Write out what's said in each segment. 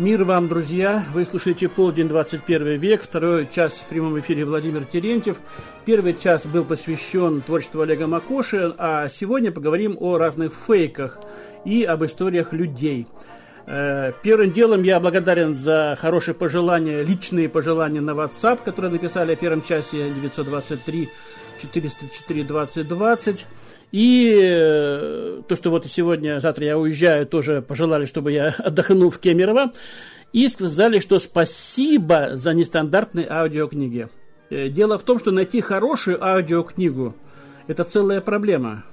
Мир вам, друзья! Вы слушаете «Полдень, 21 век», второй час в прямом эфире Владимир Терентьев. Первый час был посвящен творчеству Олега Макоши, а сегодня поговорим о разных фейках и об историях людей. Э, первым делом я благодарен за хорошие пожелания, личные пожелания на WhatsApp, которые написали о первом часе 923 404 20 20. И э, то, что вот сегодня, завтра я уезжаю, тоже пожелали, чтобы я отдохнул в Кемерово. И сказали, что спасибо за нестандартные аудиокниги. Э, дело в том, что найти хорошую аудиокнигу – это целая проблема.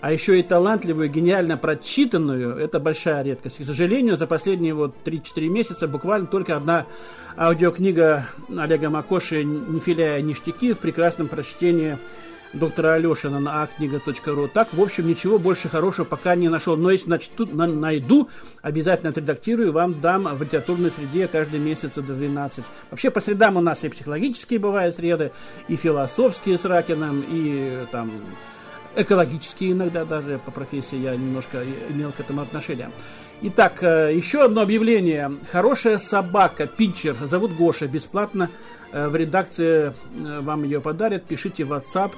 А еще и талантливую, гениально прочитанную – это большая редкость. К сожалению, за последние вот 3-4 месяца буквально только одна аудиокнига Олега Макоши «Не филяя ништяки» в прекрасном прочтении – доктора Алешина на акнига.ру. Так, в общем, ничего больше хорошего пока не нашел. Но если значит, тут на, найду, обязательно отредактирую, вам дам в литературной среде каждый месяц до 12. Вообще, по средам у нас и психологические бывают среды, и философские с Ракином, и там экологические иногда даже по профессии я немножко имел к этому отношение. Итак, э, еще одно объявление. Хорошая собака, пинчер, зовут Гоша, бесплатно э, в редакции э, вам ее подарят. Пишите в WhatsApp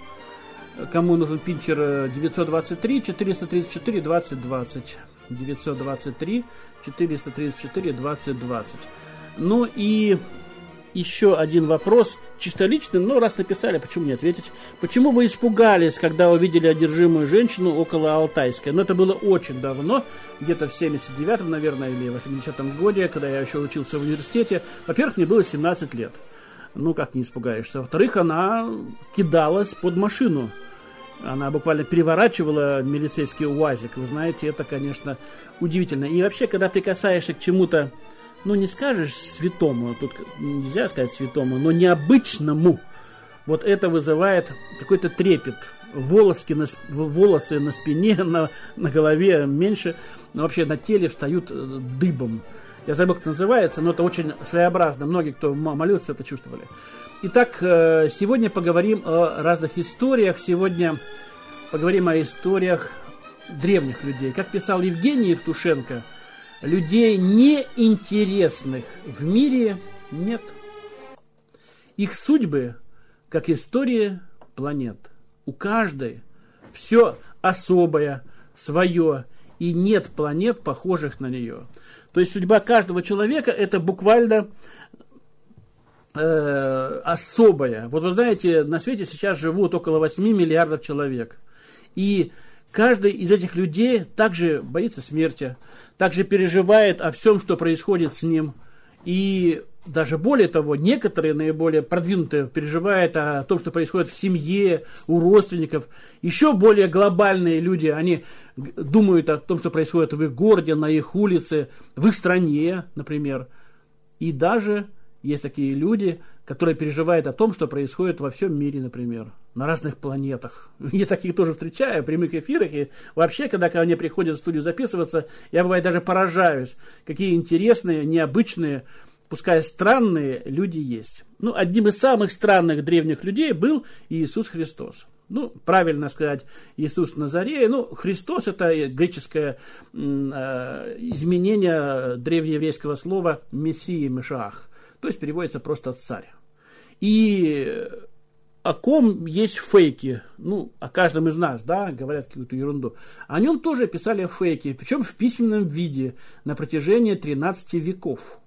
Кому нужен пинчер 923 434 2020. 923 434 2020. Ну и еще один вопрос, чисто личный, но раз написали, почему не ответить? Почему вы испугались, когда увидели одержимую женщину около Алтайской? Ну, это было очень давно, где-то в 79-м, наверное, или 80-м годе, когда я еще учился в университете. Во-первых, мне было 17 лет. Ну, как не испугаешься. Во-вторых, она кидалась под машину. Она буквально переворачивала милицейский УАЗик. Вы знаете, это, конечно, удивительно. И вообще, когда прикасаешься к чему-то, ну, не скажешь святому, тут нельзя сказать святому, но необычному, вот это вызывает какой-то трепет. Волоски на, волосы на спине, на, на голове меньше, но вообще на теле встают э, дыбом. Я забыл, как это называется, но это очень своеобразно. Многие, кто молился, это чувствовали. Итак, э, сегодня поговорим о разных историях. Сегодня поговорим о историях древних людей. Как писал Евгений Евтушенко, людей неинтересных в мире нет. Их судьбы, как история планет. У каждой все особое, свое, и нет планет, похожих на нее. То есть судьба каждого человека это буквально э, особая. Вот вы знаете, на свете сейчас живут около 8 миллиардов человек. И каждый из этих людей также боится смерти, также переживает о всем, что происходит с ним. И даже более того, некоторые наиболее продвинутые переживают о том, что происходит в семье, у родственников. Еще более глобальные люди, они думают о том, что происходит в их городе, на их улице, в их стране, например. И даже есть такие люди, которые переживают о том, что происходит во всем мире, например, на разных планетах. Я таких тоже встречаю в прямых эфирах. И вообще, когда ко мне приходят в студию записываться, я бывает даже поражаюсь, какие интересные, необычные, пускай странные люди есть. Ну, одним из самых странных древних людей был Иисус Христос. Ну, правильно сказать, Иисус Назарея. Ну, Христос это греческое э, изменение древнееврейского слова Мессии Мешах. То есть переводится просто царь. И о ком есть фейки, ну, о каждом из нас, да, говорят какую-то ерунду. О нем тоже писали фейки, причем в письменном виде на протяжении 13 веков.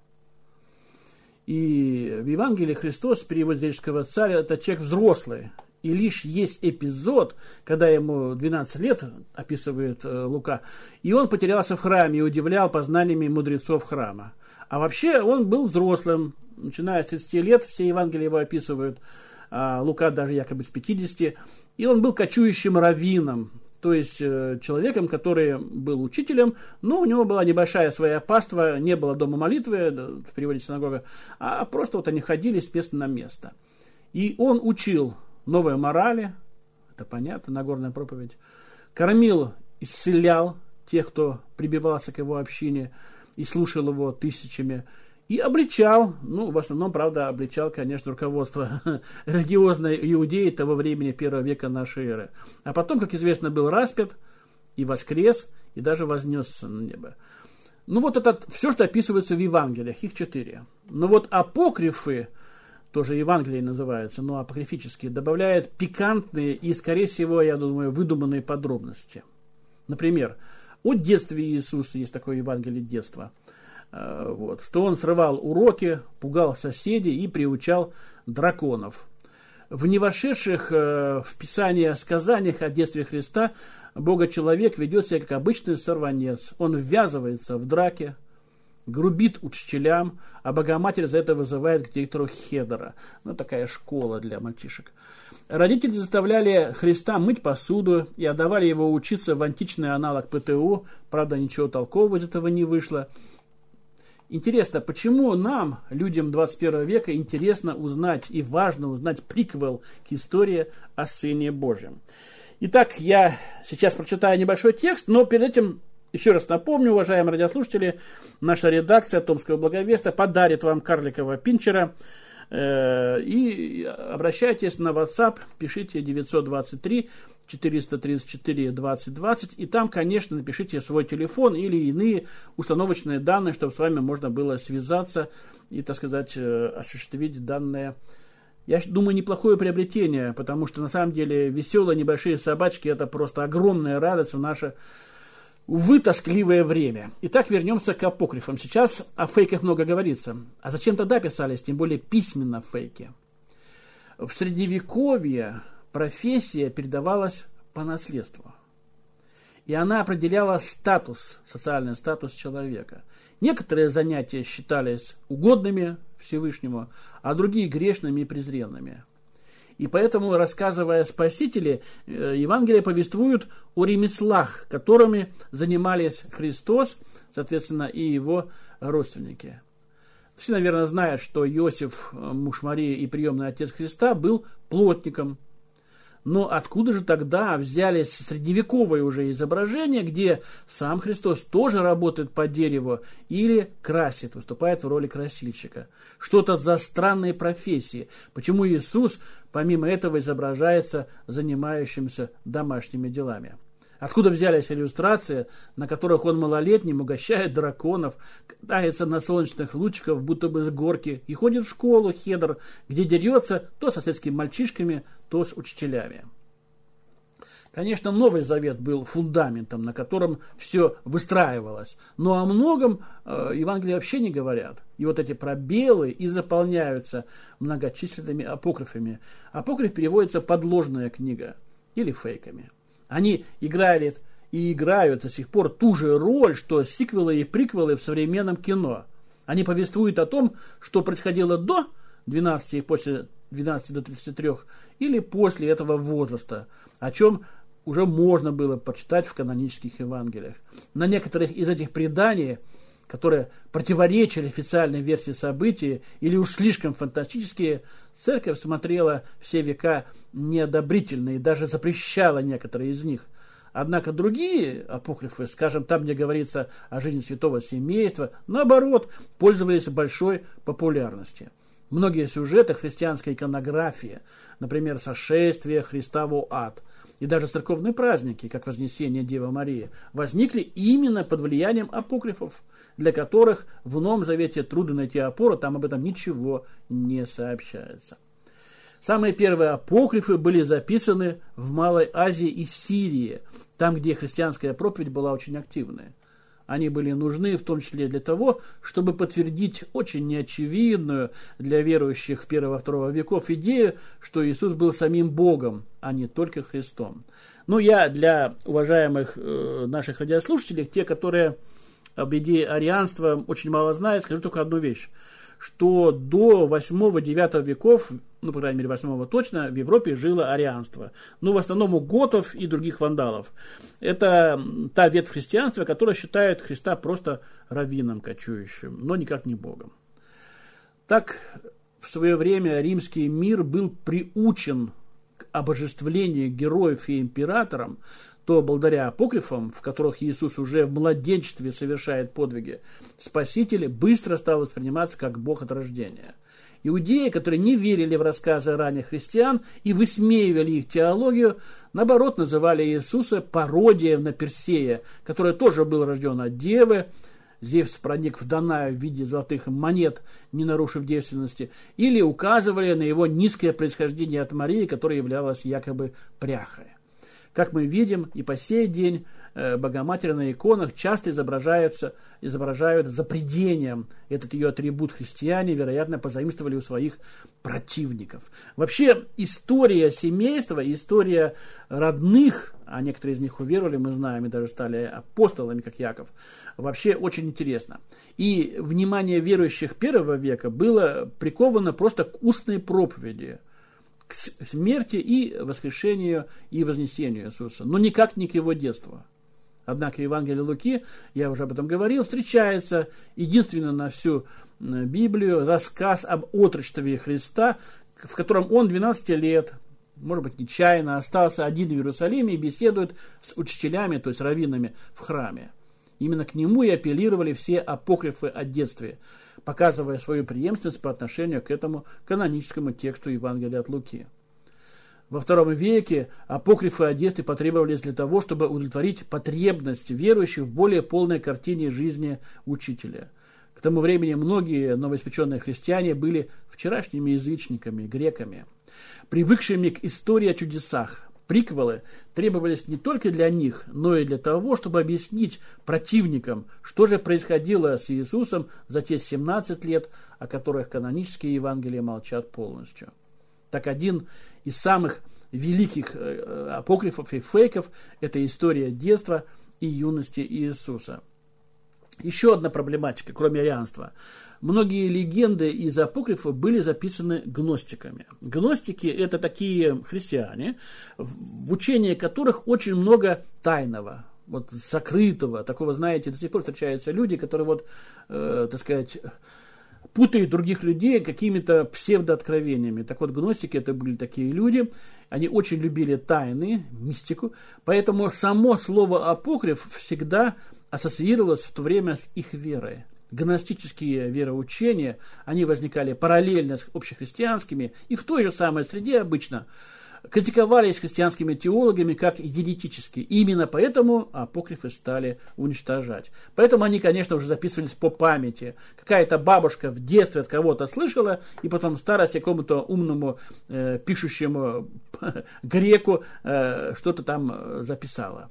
И в Евангелии Христос, перевод греческого царя, это человек взрослый. И лишь есть эпизод, когда ему 12 лет, описывает э, Лука, и он потерялся в храме и удивлял познаниями мудрецов храма. А вообще он был взрослым, начиная с 30 лет, все Евангелия его описывают, а Лука даже якобы с 50, и он был кочующим раввином, то есть э, человеком, который был учителем, но у него была небольшая своя паства, не было дома молитвы, в переводе синагога, а просто вот они ходили с места на место. И он учил новые морали, это понятно, Нагорная проповедь, кормил, исцелял тех, кто прибивался к его общине и слушал его тысячами, и обличал, ну, в основном, правда, обличал, конечно, руководство религиозной Иудеи того времени, первого века нашей эры. А потом, как известно, был распят и воскрес, и даже вознесся на небо. Ну вот это все, что описывается в Евангелиях, их четыре. Но вот апокрифы, тоже Евангелие называются, но апокрифические, добавляют пикантные и, скорее всего, я думаю, выдуманные подробности. Например, о детстве Иисуса есть такое Евангелие детства. Э, вот, что он срывал уроки, пугал соседей и приучал драконов. В невошедших э, в Писание сказаниях о детстве Христа Бога-человек ведет себя как обычный сорванец. Он ввязывается в драки, грубит учителям, а Богоматерь за это вызывает к директору Хедера. Ну, такая школа для мальчишек. Родители заставляли Христа мыть посуду и отдавали его учиться в античный аналог ПТУ. Правда, ничего толкового из этого не вышло. Интересно, почему нам, людям 21 века, интересно узнать и важно узнать приквел к истории о Сыне Божьем? Итак, я сейчас прочитаю небольшой текст, но перед этим еще раз напомню, уважаемые радиослушатели, наша редакция Томского благовеста подарит вам карликового пинчера. Э, и обращайтесь на WhatsApp, пишите 923 434 2020, и там, конечно, напишите свой телефон или иные установочные данные, чтобы с вами можно было связаться и, так сказать, э, осуществить данное я думаю, неплохое приобретение, потому что на самом деле веселые небольшие собачки это просто огромная радость в наше увы, тоскливое время. Итак, вернемся к апокрифам. Сейчас о фейках много говорится. А зачем тогда писались, тем более письменно фейки? В Средневековье профессия передавалась по наследству. И она определяла статус, социальный статус человека. Некоторые занятия считались угодными Всевышнему, а другие грешными и презренными. И поэтому, рассказывая о Спасителе, э, Евангелие повествуют о ремеслах, которыми занимались Христос, соответственно, и его родственники. Все, наверное, знают, что Иосиф, э, муж Марии и приемный отец Христа, был плотником, но откуда же тогда взялись средневековые уже изображения, где сам Христос тоже работает по дереву или красит, выступает в роли красильщика? Что-то за странные профессии. Почему Иисус, помимо этого, изображается занимающимся домашними делами? Откуда взялись иллюстрации, на которых он малолетним угощает драконов, катается на солнечных лучиках, будто бы с горки, и ходит в школу хедр, где дерется то с соседскими мальчишками, то с учителями. Конечно, Новый Завет был фундаментом, на котором все выстраивалось. Но о многом э, Евангелие вообще не говорят. И вот эти пробелы и заполняются многочисленными апокрифами. Апокриф переводится «подложная книга» или фейками. Они играли и играют до сих пор ту же роль, что сиквелы и приквелы в современном кино. Они повествуют о том, что происходило до 12 и после 12 до 33 или после этого возраста, о чем уже можно было почитать в канонических Евангелиях. На некоторых из этих преданий, которые противоречили официальной версии событий или уж слишком фантастические, церковь смотрела все века неодобрительно и даже запрещала некоторые из них. Однако другие апокрифы, скажем, там, где говорится о жизни святого семейства, наоборот, пользовались большой популярностью. Многие сюжеты христианской иконографии, например, сошествие Христа в ад, и даже церковные праздники, как Вознесение Девы Марии, возникли именно под влиянием апокрифов, для которых в Новом Завете трудно найти опору, там об этом ничего не сообщается. Самые первые апокрифы были записаны в Малой Азии и Сирии, там, где христианская проповедь была очень активная. Они были нужны в том числе для того, чтобы подтвердить очень неочевидную для верующих первого-второго веков идею, что Иисус был самим Богом, а не только Христом. Ну, я для уважаемых э, наших радиослушателей, те, которые об идее арианства очень мало знают, скажу только одну вещь что до 8-9 веков, ну, по крайней мере, 8 точно, в Европе жило арианство. Ну, в основном у готов и других вандалов. Это та ветвь христианства, которая считает Христа просто раввином кочующим, но никак не Богом. Так, в свое время римский мир был приучен к обожествлению героев и императорам, то благодаря апокрифам, в которых Иисус уже в младенчестве совершает подвиги, Спаситель быстро стал восприниматься как Бог от рождения. Иудеи, которые не верили в рассказы ранних христиан и высмеивали их теологию, наоборот, называли Иисуса пародией на Персея, который тоже был рожден от девы, Зевс проник в Данаю в виде золотых монет, не нарушив девственности, или указывали на его низкое происхождение от Марии, которая являлась якобы пряхой. Как мы видим, и по сей день э, Богоматерь на иконах часто изображаются, изображают запредением. Этот ее атрибут христиане, вероятно, позаимствовали у своих противников. Вообще, история семейства, история родных, а некоторые из них уверовали, мы знаем, и даже стали апостолами, как Яков, вообще очень интересно. И внимание верующих первого века было приковано просто к устной проповеди – к смерти и воскрешению и вознесению Иисуса, но никак не к его детству. Однако Евангелие Луки, я уже об этом говорил, встречается единственно на всю Библию рассказ об отрочестве Христа, в котором он 12 лет, может быть, нечаянно остался один в Иерусалиме и беседует с учителями, то есть раввинами в храме. Именно к нему и апеллировали все апокрифы о детстве – показывая свою преемственность по отношению к этому каноническому тексту Евангелия от Луки. Во втором веке апокрифы Одессы потребовались для того, чтобы удовлетворить потребность верующих в более полной картине жизни учителя. К тому времени многие новоиспеченные христиане были вчерашними язычниками, греками, привыкшими к истории о чудесах, Приквелы требовались не только для них, но и для того, чтобы объяснить противникам, что же происходило с Иисусом за те 17 лет, о которых канонические Евангелия молчат полностью. Так один из самых великих э, апокрифов и фейков – это история детства и юности Иисуса. Еще одна проблематика, кроме арианства – многие легенды из апокрифа были записаны гностиками. Гностики – это такие христиане, в учении которых очень много тайного, вот сокрытого, такого, знаете, до сих пор встречаются люди, которые вот, э, так сказать, путают других людей какими-то псевдооткровениями. Так вот, гностики это были такие люди, они очень любили тайны, мистику, поэтому само слово апокриф всегда ассоциировалось в то время с их верой гностические вероучения, они возникали параллельно с общехристианскими и в той же самой среде обычно критиковались христианскими теологами как еретические. Именно поэтому апокрифы стали уничтожать. Поэтому они, конечно, уже записывались по памяти. Какая-то бабушка в детстве от кого-то слышала, и потом в старости какому-то умному э, пишущему греку э, что-то там э, записала.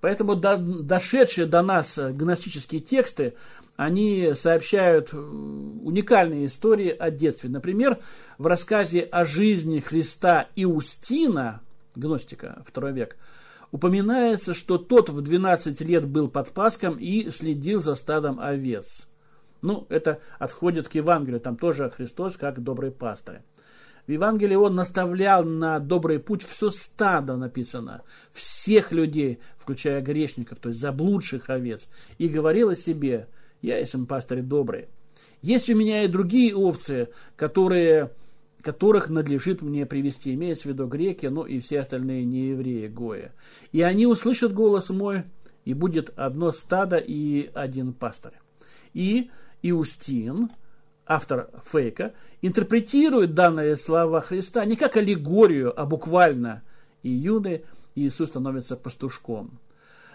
Поэтому до, дошедшие до нас гностические тексты, они сообщают э, уникальные истории о детстве. Например, в рассказе о жизни Христа Иустина, гностика, второй век, упоминается, что тот в 12 лет был под Паском и следил за стадом овец. Ну, это отходит к Евангелию, там тоже Христос как добрый пастырь. В Евангелии он наставлял на добрый путь все стадо, написано, всех людей, включая грешников, то есть заблудших овец, и говорил о себе – я есть пастырь добрый. Есть у меня и другие овцы, которые, которых надлежит мне привести, имеется в виду греки, но и все остальные неевреи, гоя. И они услышат голос мой, и будет одно стадо и один пастырь. И Иустин, автор фейка, интерпретирует данные слова Христа не как аллегорию, а буквально. И юный Иисус становится пастушком.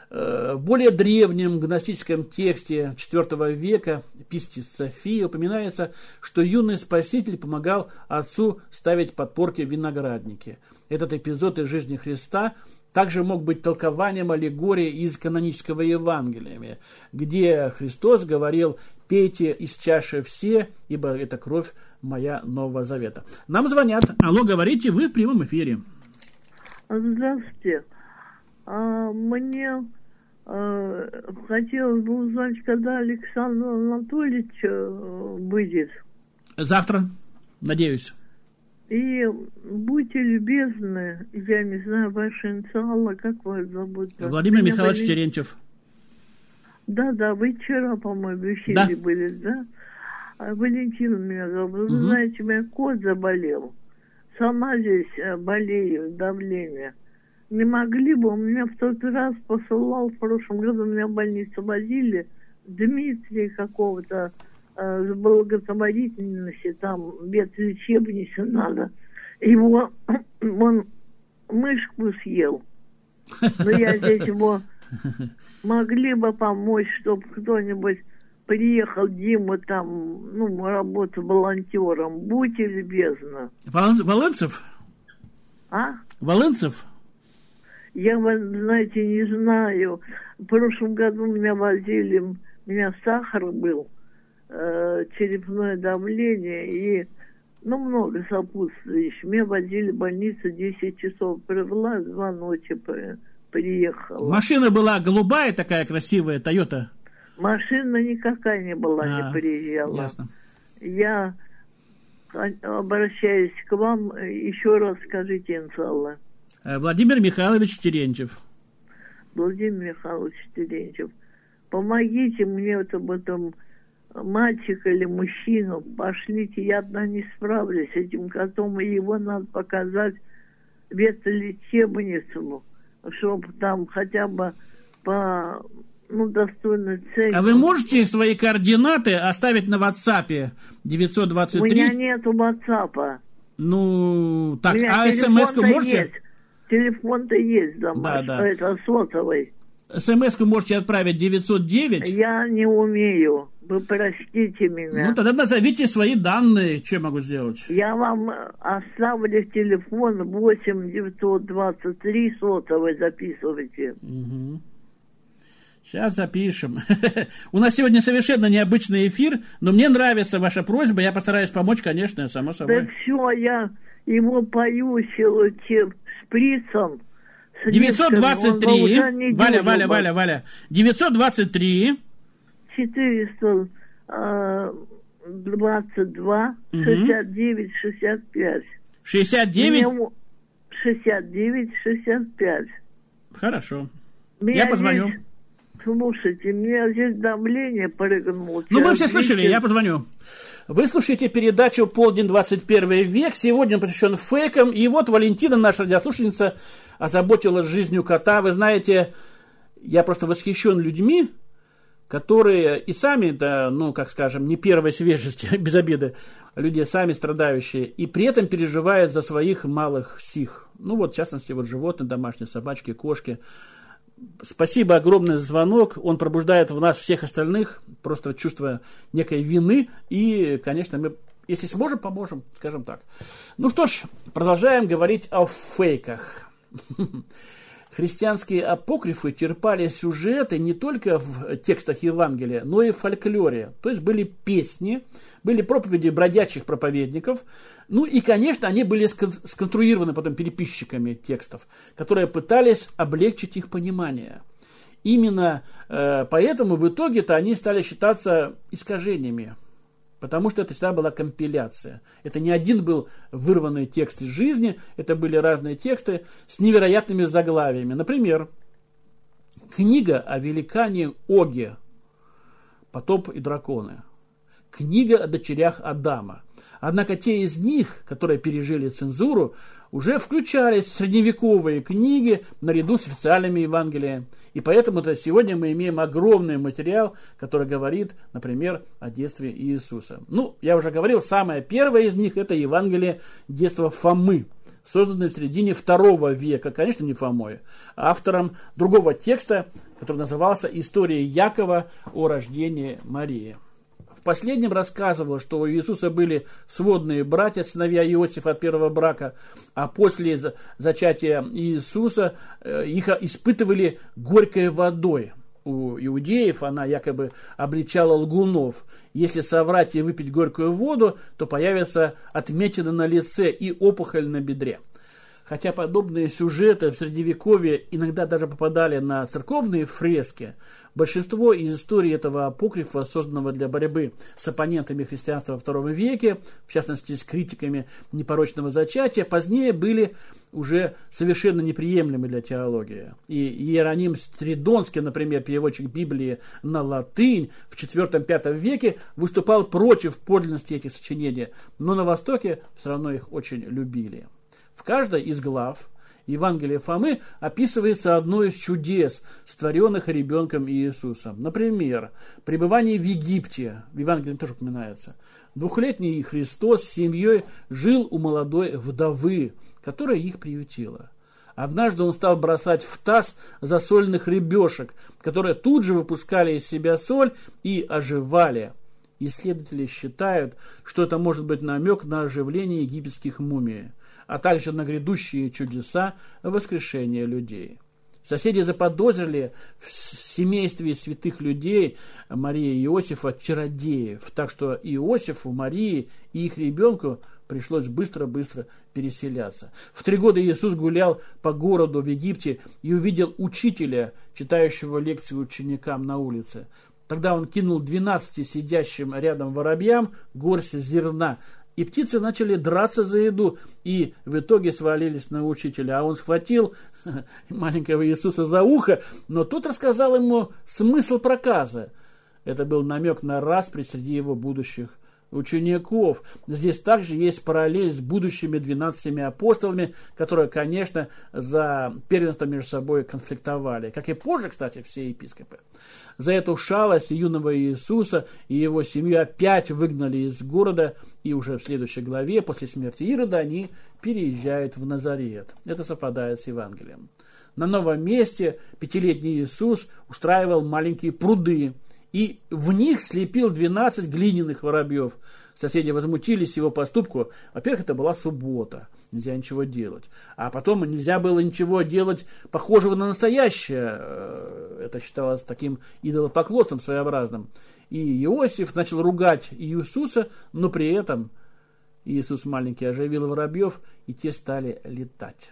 Э, более древнем гностическом тексте IV века Пистис Софии упоминается, что юный спаситель помогал отцу ставить подпорки в винограднике. Этот эпизод из жизни Христа также мог быть толкованием аллегории из канонического Евангелия, где Христос говорил «пейте из чаши все, ибо это кровь моя Нового Завета». Нам звонят. Алло, говорите, вы в прямом эфире. Здравствуйте. А, мне а, хотелось бы узнать, когда Александр Анатольевич э, выйдет. Завтра, надеюсь. И будьте любезны, я не знаю ваши инициалы, как вас зовут? Владимир Меня Михайлович были... Терентьев. Да, да, вы вчера, по-моему, в эфире да. были, да? А Валентин меня зовут. Вы угу. знаете, у меня кот заболел. Сама здесь э, болею, давление не могли бы, у меня в тот раз посылал, в прошлом году меня в больницу возили, Дмитрия какого-то э, с благотворительности, там ветлечебницы надо. Его, он мышку съел. Но я здесь его могли бы помочь, чтобы кто-нибудь приехал Дима там, ну, работа волонтером. Будьте любезны. Волынцев? А? Волынцев? Я, знаете, не знаю. В прошлом году меня возили, у меня сахар был, э, черепное давление и ну, много сопутствующих. Меня возили в больницу 10 часов. Провела, два ночи приехала. Машина была голубая такая красивая, Тойота? Машина никакая не была, а, не приезжала. Ясно. Я обращаюсь к вам, еще раз скажите, иншаллах. Э, Владимир Михайлович Терентьев. Владимир Михайлович Терентьев. Помогите мне вот об этом мальчика или мужчину, пошлите, я одна не справлюсь с этим котом, и его надо показать ветлечебницу, чтобы там хотя бы по ну, достойной цели. А вы можете свои координаты оставить на WhatsApp 923? У меня нету WhatsApp. Ну, так, а смс-ку можете? Есть. Телефон-то есть домашний, да, да. это сотовый. СМС-ку можете отправить 909? Я не умею. Вы простите меня. Ну, тогда назовите свои данные. Что я могу сделать? Я вам оставлю телефон 8 923 сотовый записывайте. Угу. Сейчас запишем. У нас сегодня совершенно необычный эфир, но мне нравится ваша просьба. Я постараюсь помочь, конечно, само собой. Да все, я его пою шприцем. 923, Валя, Валя, Валя, Валя, 923 422 69 65. 69? 69 65. Хорошо. Меня я позвоню. Здесь, слушайте, меня здесь давление прыгнуло. Ну, мы все слышали, я позвоню. Вы слушаете передачу «Полдень 21 век». Сегодня он посвящен фейкам. И вот Валентина, наша радиослушательница, озаботилась жизнью кота. Вы знаете, я просто восхищен людьми, которые и сами, да, ну, как скажем, не первой свежести, без обиды, люди сами страдающие, и при этом переживают за своих малых сих. Ну, вот, в частности, вот животные домашние, собачки, кошки. Спасибо огромное за звонок. Он пробуждает в нас всех остальных просто чувство некой вины. И, конечно, мы, если сможем, поможем, скажем так. Ну что ж, продолжаем говорить о фейках. Христианские апокрифы черпали сюжеты не только в текстах Евангелия, но и в фольклоре. То есть были песни, были проповеди бродячих проповедников. Ну и, конечно, они были сконструированы потом переписчиками текстов, которые пытались облегчить их понимание. Именно э, поэтому в итоге-то они стали считаться искажениями Потому что это всегда была компиляция. Это не один был вырванный текст из жизни, это были разные тексты с невероятными заглавиями. Например, книга о великане Оге «Потоп и драконы». Книга о дочерях Адама. Однако те из них, которые пережили цензуру, уже включались в средневековые книги наряду с официальными Евангелиями. И поэтому -то сегодня мы имеем огромный материал, который говорит, например, о детстве Иисуса. Ну, я уже говорил, самое первое из них это Евангелие детства Фомы, созданное в середине второго века, конечно, не Фомой, а автором другого текста, который назывался «История Якова о рождении Марии» последнем рассказывал, что у Иисуса были сводные братья, сыновья Иосифа от первого брака, а после зачатия Иисуса э, их испытывали горькой водой. У иудеев она якобы обличала лгунов. Если соврать и выпить горькую воду, то появится отметина на лице и опухоль на бедре. Хотя подобные сюжеты в Средневековье иногда даже попадали на церковные фрески, большинство из истории этого апокрифа, созданного для борьбы с оппонентами христианства во втором веке, в частности с критиками непорочного зачатия, позднее были уже совершенно неприемлемы для теологии. И Иероним Стридонский, например, переводчик Библии на латынь в IV-V веке, выступал против подлинности этих сочинений, но на Востоке все равно их очень любили. Каждой из глав Евангелия Фомы описывается одно из чудес, сотворенных ребенком Иисусом. Например, пребывание в Египте, в Евангелии тоже упоминается. Двухлетний Христос с семьей жил у молодой вдовы, которая их приютила. Однажды он стал бросать в таз засольных рыбешек, которые тут же выпускали из себя соль и оживали. Исследователи считают, что это может быть намек на оживление египетских мумий, а также на грядущие чудеса воскрешения людей. Соседи заподозрили в семействе святых людей Марии и Иосифа чародеев, так что Иосифу, Марии и их ребенку пришлось быстро-быстро переселяться. В три года Иисус гулял по городу в Египте и увидел учителя, читающего лекции ученикам на улице. Тогда он кинул двенадцати сидящим рядом воробьям горсть зерна, и птицы начали драться за еду, и в итоге свалились на учителя. А он схватил маленького Иисуса за ухо, но тот рассказал ему смысл проказа. Это был намек на распри среди его будущих учеников. Здесь также есть параллель с будущими двенадцатими апостолами, которые, конечно, за первенство между собой конфликтовали. Как и позже, кстати, все епископы. За эту шалость юного Иисуса и его семью опять выгнали из города, и уже в следующей главе, после смерти Ирода, они переезжают в Назарет. Это совпадает с Евангелием. На новом месте пятилетний Иисус устраивал маленькие пруды, и в них слепил 12 глиняных воробьев. Соседи возмутились его поступку. Во-первых, это была суббота, нельзя ничего делать. А потом нельзя было ничего делать похожего на настоящее. Э, это считалось таким идолопоклонством своеобразным. И Иосиф начал ругать Иисуса, но при этом Иисус маленький оживил воробьев, и те стали летать.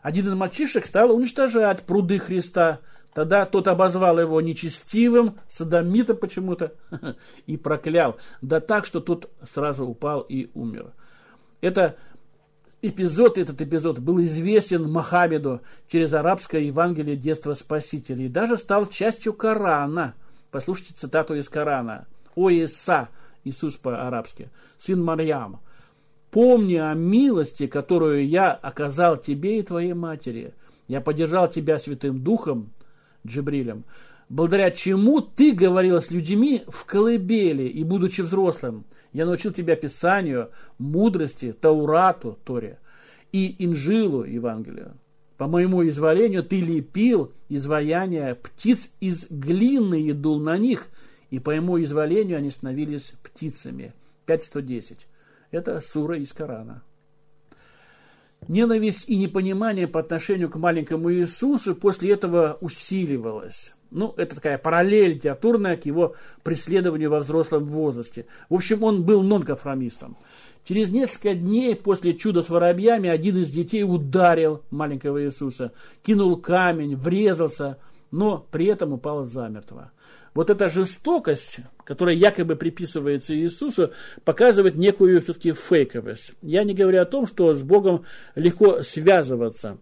Один из мальчишек стал уничтожать пруды Христа – Тогда тот обозвал его нечестивым, садомита почему-то, и проклял. Да так, что тот сразу упал и умер. Это эпизод, этот эпизод был известен Мохаммеду через арабское Евангелие детства Спасителя и даже стал частью Корана. Послушайте цитату из Корана. «О Иса», Иисус по-арабски, сын Марьям, «помни о милости, которую я оказал тебе и твоей матери. Я поддержал тебя Святым Духом, Джибрилем, благодаря чему ты говорила с людьми в колыбели и будучи взрослым. Я научил тебя Писанию, мудрости, Таурату, Торе и Инжилу, Евангелию. По моему изволению ты лепил изваяния птиц из глины и дул на них, и по моему изволению они становились птицами. 5.110. Это сура из Корана. Ненависть и непонимание по отношению к маленькому Иисусу после этого усиливалось. Ну, это такая параллель литературная к его преследованию во взрослом возрасте. В общем, он был нонконформистом. Через несколько дней после чуда с воробьями один из детей ударил маленького Иисуса, кинул камень, врезался, но при этом упал замертво вот эта жестокость, которая якобы приписывается Иисусу, показывает некую все-таки фейковость. Я не говорю о том, что с Богом легко связываться.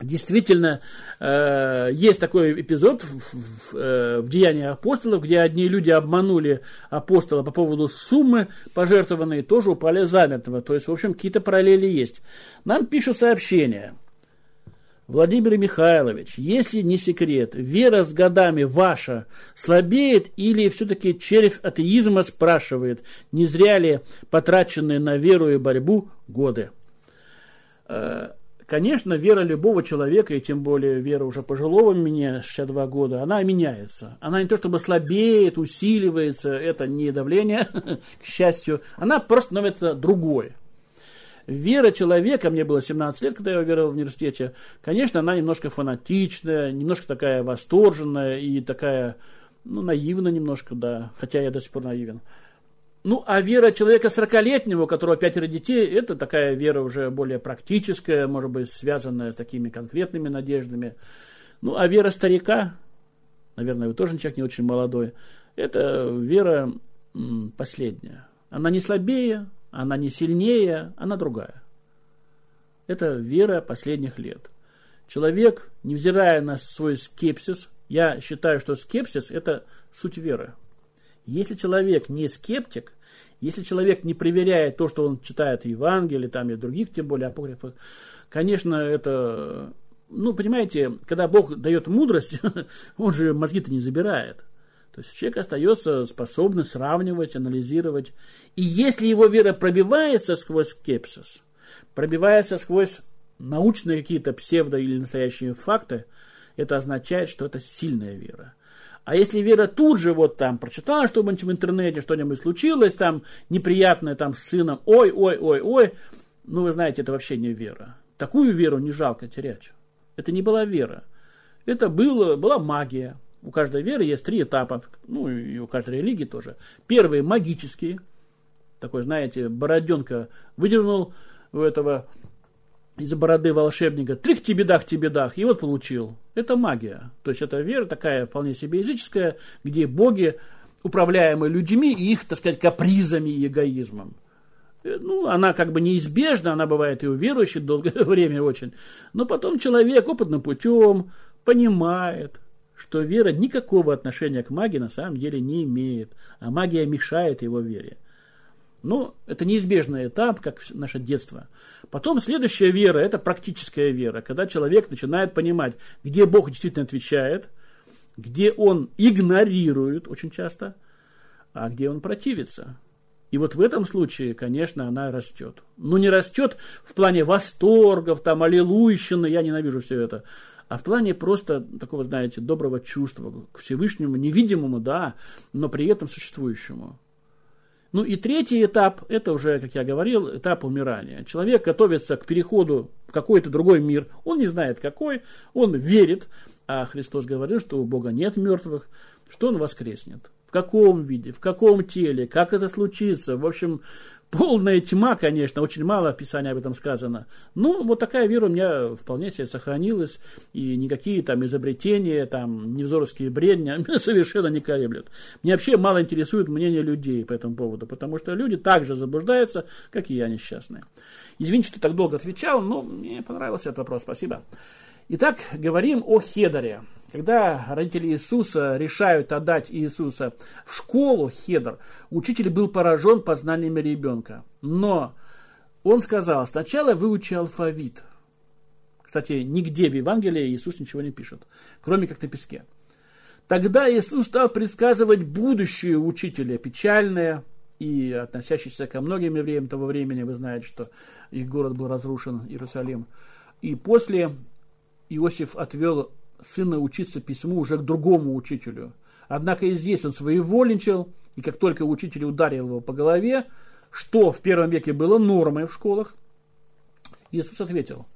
Действительно, э, есть такой эпизод в, в, э, в Деянии апостолов, где одни люди обманули апостола по поводу суммы пожертвованной, тоже упали замертво. То есть, в общем, какие-то параллели есть. Нам пишут сообщения – Владимир Михайлович, если не секрет, вера с годами ваша слабеет или все-таки червь атеизма спрашивает, не зря ли потраченные на веру и борьбу годы? Э, конечно, вера любого человека, и тем более вера уже пожилого меня, 62 года, она меняется. Она не то чтобы слабеет, усиливается, это не давление, к счастью, она просто становится другой вера человека, мне было 17 лет, когда я верил в университете, конечно, она немножко фанатичная, немножко такая восторженная и такая, ну, наивная немножко, да, хотя я до сих пор наивен. Ну, а вера человека 40-летнего, у которого пятеро детей, это такая вера уже более практическая, может быть, связанная с такими конкретными надеждами. Ну, а вера старика, наверное, вы тоже человек не очень молодой, это вера последняя. Она не слабее, она не сильнее, она другая. Это вера последних лет. Человек, невзирая на свой скепсис, я считаю, что скепсис – это суть веры. Если человек не скептик, если человек не проверяет то, что он читает в Евангелии, там и других, тем более апокрифах, конечно, это, ну, понимаете, когда Бог дает мудрость, он же мозги-то не забирает. То есть человек остается способный сравнивать, анализировать. И если его вера пробивается сквозь скепсис, пробивается сквозь научные какие-то псевдо или настоящие факты, это означает, что это сильная вера. А если Вера тут же вот там прочитала что-нибудь в интернете, что-нибудь случилось, там неприятное там с сыном, ой, ой, ой, ой, ну вы знаете, это вообще не вера. Такую веру не жалко терять. Это не была вера. Это было, была магия. У каждой веры есть три этапа, ну и у каждой религии тоже. Первый магический, такой, знаете, Бороденка выдернул у этого из бороды волшебника, трих тебе тебедах, и вот получил. Это магия. То есть это вера такая вполне себе языческая, где боги, управляемые людьми и их, так сказать, капризами и эгоизмом. Э, ну, она как бы неизбежна, она бывает и у верующих долгое время очень. Но потом человек опытным путем понимает, что вера никакого отношения к магии на самом деле не имеет, а магия мешает его вере. Ну, это неизбежный этап, как наше детство. Потом следующая вера – это практическая вера, когда человек начинает понимать, где Бог действительно отвечает, где он игнорирует очень часто, а где он противится. И вот в этом случае, конечно, она растет. Но не растет в плане восторгов, там, аллилуйщины, я ненавижу все это, а в плане просто такого, знаете, доброго чувства к Всевышнему, невидимому, да, но при этом существующему. Ну и третий этап, это уже, как я говорил, этап умирания. Человек готовится к переходу в какой-то другой мир. Он не знает какой, он верит, а Христос говорил, что у Бога нет мертвых, что он воскреснет. В каком виде, в каком теле, как это случится. В общем, полная тьма, конечно, очень мало в Писании об этом сказано. Ну, вот такая вера у меня вполне себе сохранилась, и никакие там изобретения, там, невзоровские бредни меня совершенно не колеблют. Мне вообще мало интересует мнение людей по этому поводу, потому что люди также заблуждаются, как и я несчастные. Извините, что так долго отвечал, но мне понравился этот вопрос, спасибо. Итак, говорим о Хедоре. Когда родители Иисуса решают отдать Иисуса в школу Хедр, учитель был поражен познаниями ребенка. Но он сказал, сначала выучи алфавит. Кстати, нигде в Евангелии Иисус ничего не пишет, кроме как на песке. Тогда Иисус стал предсказывать будущее учителя, печальное и относящееся ко многим евреям того времени. Вы знаете, что их город был разрушен, Иерусалим. И после Иосиф отвел сына учиться письму уже к другому учителю. Однако и здесь он своевольничал, и как только учитель ударил его по голове, что в первом веке было нормой в школах, Иисус ответил,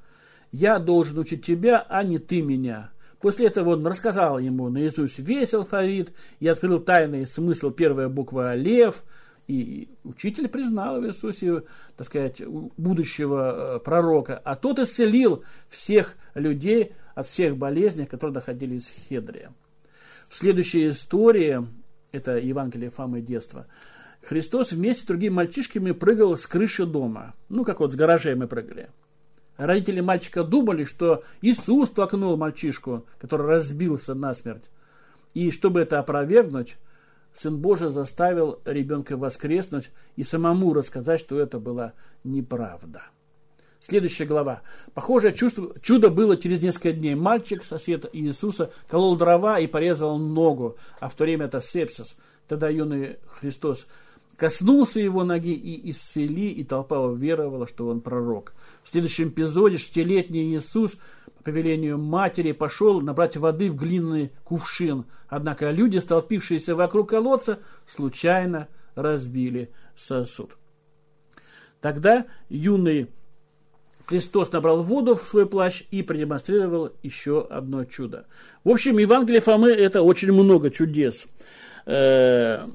«Я должен учить тебя, а не ты меня». После этого он рассказал ему наизусть весь алфавит и открыл тайный смысл первой буквы «Лев», и учитель признал в Иисусе, так сказать, будущего э, пророка, а тот исцелил всех людей от всех болезней, которые доходили из Хедрия. В следующей истории, это Евангелие Фамы детства, Христос вместе с другими мальчишками прыгал с крыши дома. Ну, как вот с гаражей мы прыгали. Родители мальчика думали, что Иисус толкнул мальчишку, который разбился насмерть. И чтобы это опровергнуть, Сын Божий заставил ребенка воскреснуть и самому рассказать, что это была неправда. Следующая глава. Похожее чувство, чудо было через несколько дней. Мальчик, сосед Иисуса, колол дрова и порезал ногу, а в то время это сепсис. Тогда юный Христос коснулся его ноги и исцели, и толпа уверовала, что он пророк. В следующем эпизоде шестилетний Иисус по велению матери пошел набрать воды в глиняный кувшин. Однако люди, столпившиеся вокруг колодца, случайно разбили сосуд. Тогда юный Христос набрал воду в свой плащ и продемонстрировал еще одно чудо. В общем, Евангелие Фомы – это очень много чудес. Э,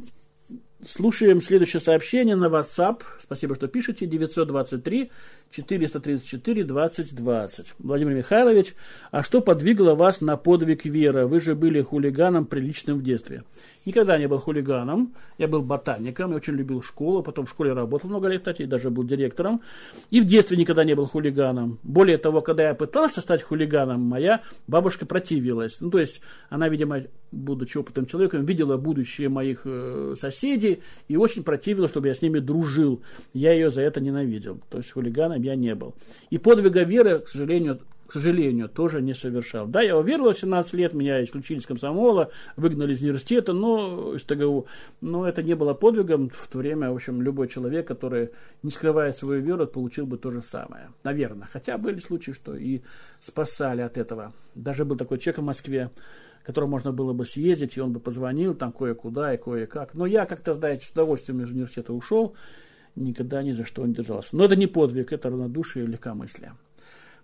слушаем следующее сообщение на WhatsApp. Спасибо, что пишете. 923 434 2020. Владимир Михайлович, а что подвигло вас на подвиг веры? Вы же были хулиганом приличным в детстве. Никогда не был хулиганом. Я был ботаником, я очень любил школу, потом в школе работал много лет, кстати, и даже был директором. И в детстве никогда не был хулиганом. Более того, когда я пытался стать хулиганом, моя бабушка противилась. Ну, то есть, она, видимо, будучи опытным человеком, видела будущее моих э, соседей и очень противилась, чтобы я с ними дружил. Я ее за это ненавидел. То есть, хулиганом я не был. И подвига веры, к сожалению, к сожалению, тоже не совершал. Да, я уверовал в 17 лет, меня исключили из комсомола, выгнали из университета, но из ТГУ. Но это не было подвигом. В то время, в общем, любой человек, который не скрывает свою веру, получил бы то же самое. Наверное. Хотя были случаи, что и спасали от этого. Даже был такой человек в Москве, которому можно было бы съездить, и он бы позвонил там кое-куда и кое-как. Но я как-то, знаете, с удовольствием из университета ушел, никогда ни за что не держался. Но это не подвиг, это равнодушие и легкомыслие.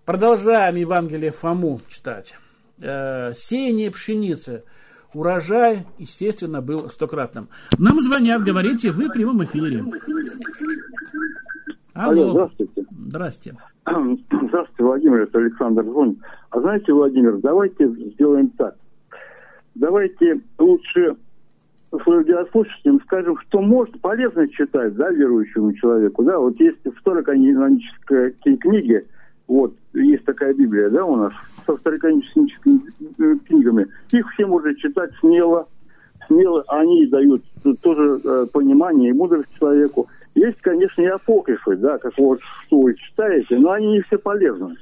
Продолжаем Евангелие Фому читать. Э, сеяние пшеницы. Урожай, естественно, был стократным. Нам звонят, говорите, вы в прямом эфире. Алло. Алло, здравствуйте. Здрасте. Здравствуйте, Владимир, это Александр звонит. А знаете, Владимир, давайте сделаем так. Давайте лучше своим радиослушателям скажем, что может полезно читать, да, верующему человеку, да, вот есть второканонические книги, вот, есть такая Библия, да, у нас, со староканическими книгами. Их все можно читать смело, смело, они дают тоже э, понимание и мудрость человеку. Есть, конечно, и апокрифы, да, как вот что вы читаете, но они не все полезны.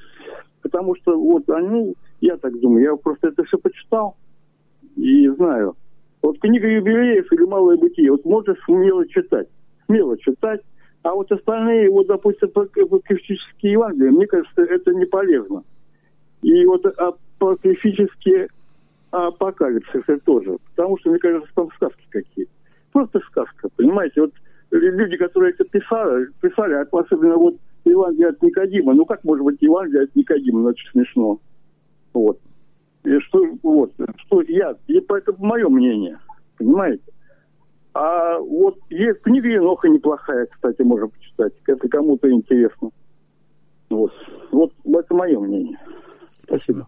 Потому что вот они, я так думаю, я просто это все почитал и знаю. Вот книга юбилеев или малое бытие, вот можно смело читать. Смело читать, а вот остальные, вот, допустим, апокрифические Евангелия, мне кажется, это не полезно. И вот апокрифические апокалипсисы тоже. Потому что, мне кажется, там сказки какие. Просто сказка, понимаете? Вот люди, которые это писали, писали, особенно вот Евангелие от Никодима. Ну, как может быть Евангелие от Никодима? Очень смешно. Вот. И что, вот, что я, и это мое мнение, понимаете? А вот есть книга Еноха неплохая, кстати, можно почитать, если кому-то интересно. Вот. вот это мое мнение. Спасибо.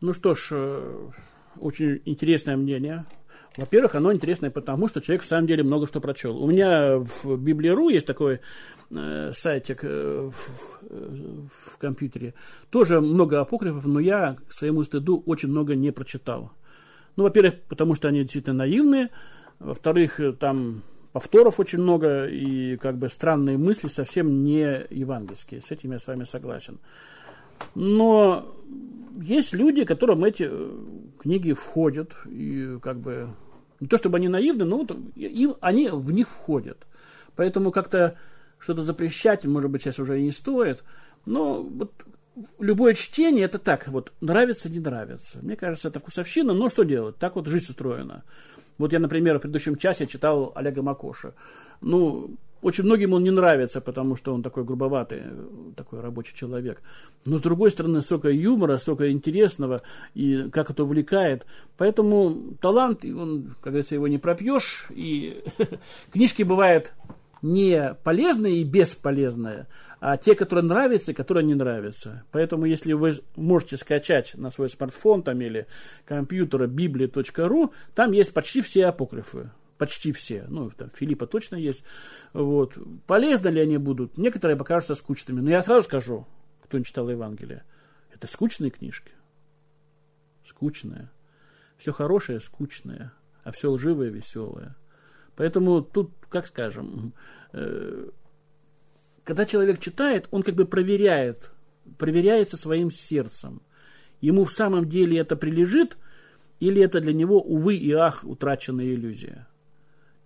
Ну что ж, э, очень интересное мнение. Во-первых, оно интересное потому, что человек в самом деле много что прочел. У меня в Библиару есть такой э, сайтик э, в, компьютере. Тоже много апокрифов, но я к своему стыду очень много не прочитал. Ну, во-первых, потому что они действительно наивные. Во-вторых, там повторов очень много и как бы странные мысли совсем не евангельские. С этим я с вами согласен. Но есть люди, которым эти э, книги входят и как бы не то чтобы они наивны, но вот им, они в них входят. Поэтому как-то что-то запрещать, может быть, сейчас уже и не стоит. Но вот любое чтение это так, вот нравится, не нравится. Мне кажется, это вкусовщина, но что делать? Так вот жизнь устроена. Вот я, например, в предыдущем часе читал Олега Макоша. Ну, очень многим он не нравится, потому что он такой грубоватый, такой рабочий человек. Но, с другой стороны, столько юмора, столько интересного, и как это увлекает. Поэтому талант, он, как говорится, его не пропьешь. И книжки бывают не полезные и бесполезные, а те, которые нравятся и которые не нравятся. Поэтому, если вы можете скачать на свой смартфон там, или компьютер библия.ру, там есть почти все апокрифы. Почти все. Ну, там Филиппа точно есть. Вот. Полезны ли они будут? Некоторые покажутся скучными. Но я сразу скажу, кто не читал Евангелие. Это скучные книжки. Скучные. Все хорошее, скучное. А все лживое, веселое. Поэтому тут, как скажем, э, когда человек читает, он как бы проверяет, проверяется своим сердцем. Ему в самом деле это прилежит, или это для него, увы и ах, утраченная иллюзия.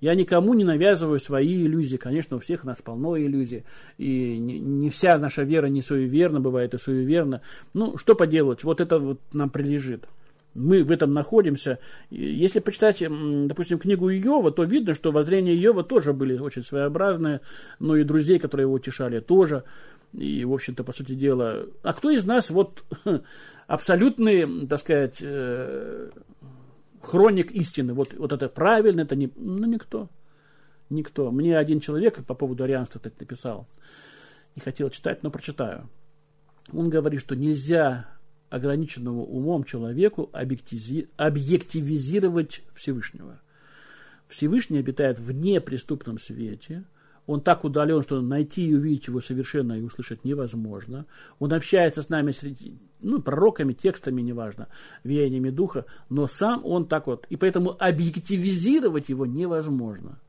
Я никому не навязываю свои иллюзии. Конечно, у всех нас полно иллюзий. И не, вся наша вера не суеверна, бывает и суеверна. Ну, что поделать, вот это вот нам прилежит мы в этом находимся. Если почитать, допустим, книгу Иова, то видно, что воззрения Иова тоже были очень своеобразные, но и друзей, которые его утешали, тоже. И, в общем-то, по сути дела, а кто из нас вот абсолютный, так сказать, э, хроник истины, вот, вот это правильно, это не, ну, никто. Никто. Мне один человек по поводу арианства так написал. Не хотел читать, но прочитаю. Он говорит, что нельзя ограниченного умом человеку объективизировать Всевышнего. Всевышний обитает в неприступном свете. Он так удален, что найти и увидеть его совершенно и услышать невозможно. Он общается с нами среди, ну, пророками, текстами, неважно, веяниями духа, но сам он так вот. И поэтому объективизировать его невозможно.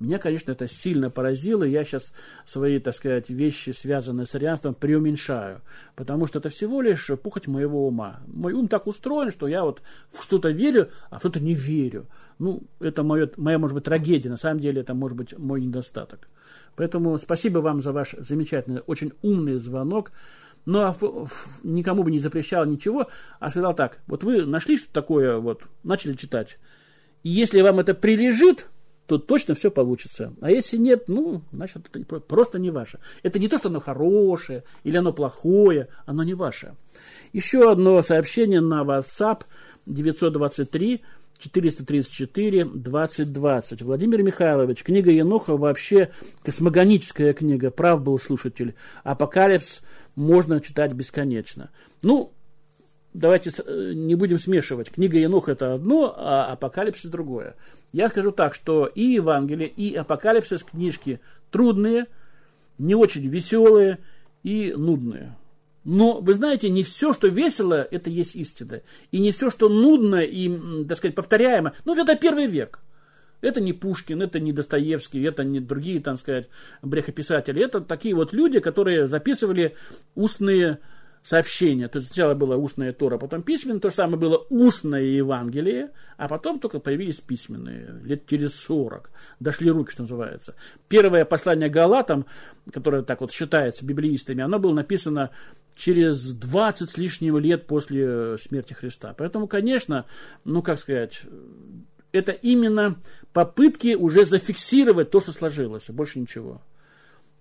Меня, конечно, это сильно поразило. Я сейчас свои, так сказать, вещи, связанные с арианством, преуменьшаю. Потому что это всего лишь пухоть моего ума. Мой ум так устроен, что я вот в что-то верю, а в что-то не верю. Ну, это моя, моя, может быть, трагедия. На самом деле, это может быть мой недостаток. Поэтому спасибо вам за ваш замечательный, очень умный звонок. Но никому бы не запрещал ничего, а сказал так, вот вы нашли что такое, вот, начали читать. И если вам это прилежит, то точно все получится. А если нет, ну, значит, это просто не ваше. Это не то, что оно хорошее или оно плохое, оно не ваше. Еще одно сообщение на WhatsApp 923 434 2020. Владимир Михайлович, книга Еноха вообще космогоническая книга, прав был слушатель. Апокалипсис можно читать бесконечно. Ну, давайте э, не будем смешивать. Книга Енох это одно, а апокалипсис другое. Я скажу так, что и Евангелие, и апокалипсис книжки трудные, не очень веселые и нудные. Но, вы знаете, не все, что весело, это есть истина. И не все, что нудно и, так сказать, повторяемо. Ну, это первый век. Это не Пушкин, это не Достоевский, это не другие, там сказать, брехописатели. Это такие вот люди, которые записывали устные сообщения. То есть сначала было устная Тора, потом письменное. То же самое было устное Евангелие, а потом только появились письменные. Лет через 40. Дошли руки, что называется. Первое послание Галатам, которое так вот считается библеистами, оно было написано через 20 с лишним лет после смерти Христа. Поэтому, конечно, ну как сказать, это именно попытки уже зафиксировать то, что сложилось, больше ничего.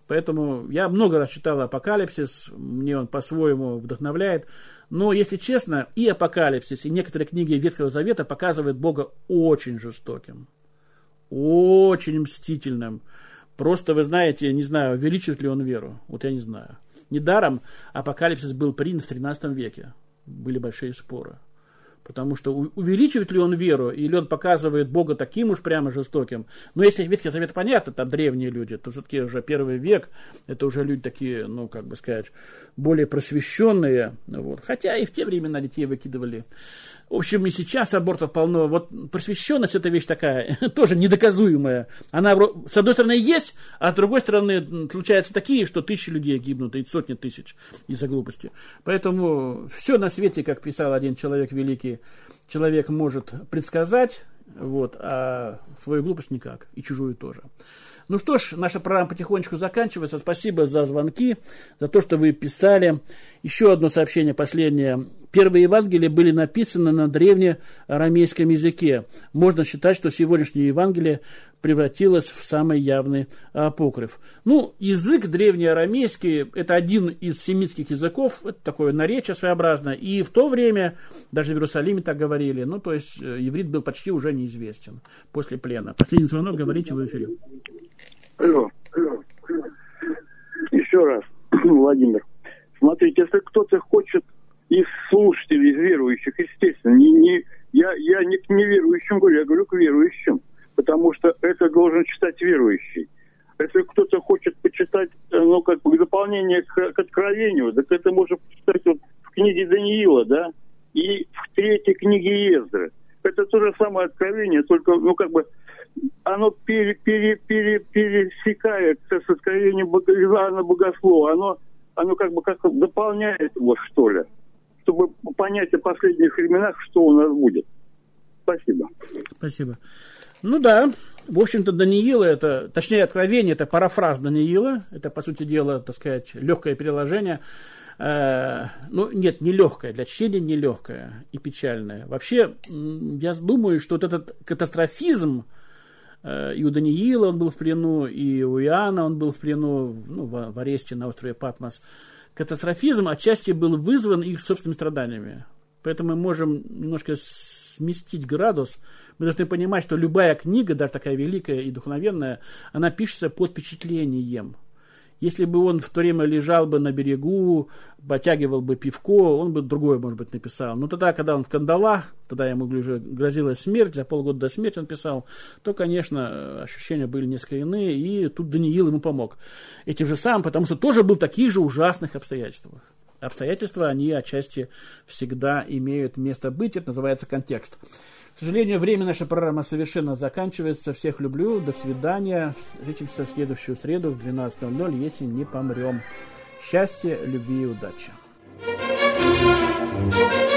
Поэтому я много раз читал «Апокалипсис», мне он по-своему вдохновляет. Но, если честно, и «Апокалипсис», и некоторые книги Ветхого Завета показывают Бога очень жестоким, очень мстительным. Просто, вы знаете, не знаю, увеличит ли он веру. Вот я не знаю. Недаром «Апокалипсис» был принят в 13 веке. Были большие споры. Потому что увеличивает ли он веру, или он показывает Бога таким уж прямо жестоким. Но если Ветхий Завет понятно, там древние люди, то все-таки уже первый век, это уже люди такие, ну, как бы сказать, более просвещенные. Вот. Хотя и в те времена детей выкидывали в общем, и сейчас абортов полно. Вот просвещенность это вещь такая, тоже недоказуемая. Она, с одной стороны, есть, а с другой стороны, случаются такие, что тысячи людей гибнут, и сотни тысяч из-за глупости. Поэтому все на свете, как писал один человек великий, человек может предсказать, вот, а свою глупость никак, и чужую тоже. Ну что ж, наша программа потихонечку заканчивается. Спасибо за звонки, за то, что вы писали. Еще одно сообщение последнее. Первые Евангелия были написаны на древнеарамейском языке. Можно считать, что сегодняшнее Евангелие превратилось в самый явный апокриф. Ну, язык древнеарамейский – это один из семитских языков, это такое наречие своеобразное. И в то время, даже в Иерусалиме так говорили, ну, то есть, э, иврит был почти уже неизвестен после плена. Последний звонок, говорите в эфире. Алло, алло. Еще раз, Владимир. Смотрите, если кто-то хочет из слушателей, из верующих, естественно, не, не, я, я не к неверующим говорю, я говорю к верующим, потому что это должен читать верующий. Если кто-то хочет почитать, э, ну, как бы дополнение к, к откровению, так это можно почитать вот в книге Даниила, да, и в третьей книге Ездры. Это то же самое откровение, только, ну, как бы, оно пере, пере, пере, пересекается с откровением Иоанна Богослова. Оно, оно как бы как дополняет его, что ли чтобы понять о последних временах, что у нас будет. Спасибо. Спасибо. Ну да, в общем-то, Даниила, это, точнее, откровение, это парафраз Даниила, это, по сути дела, так сказать, легкое переложение. Э, ну, нет, не легкое, для чтения не легкое и печальное. Вообще, я думаю, что вот этот катастрофизм, э, и у Даниила он был в плену, и у Иоанна он был в плену, ну, в аресте на острове Патмос – катастрофизм отчасти был вызван их собственными страданиями. Поэтому мы можем немножко сместить градус. Мы должны понимать, что любая книга, даже такая великая и вдохновенная, она пишется под впечатлением. Если бы он в то время лежал бы на берегу, потягивал бы пивко, он бы другое, может быть, написал. Но тогда, когда он в кандалах, тогда ему уже грозила смерть, за полгода до смерти он писал, то, конечно, ощущения были несколько иные, и тут Даниил ему помог. Этим же самым, потому что тоже был в таких же ужасных обстоятельствах. обстоятельства, они отчасти всегда имеют место быть. Это называется контекст. К сожалению, время нашей программы совершенно заканчивается. Всех люблю. До свидания. Встретимся в следующую среду в 12.00, если не помрем. Счастья, любви и удачи. thank you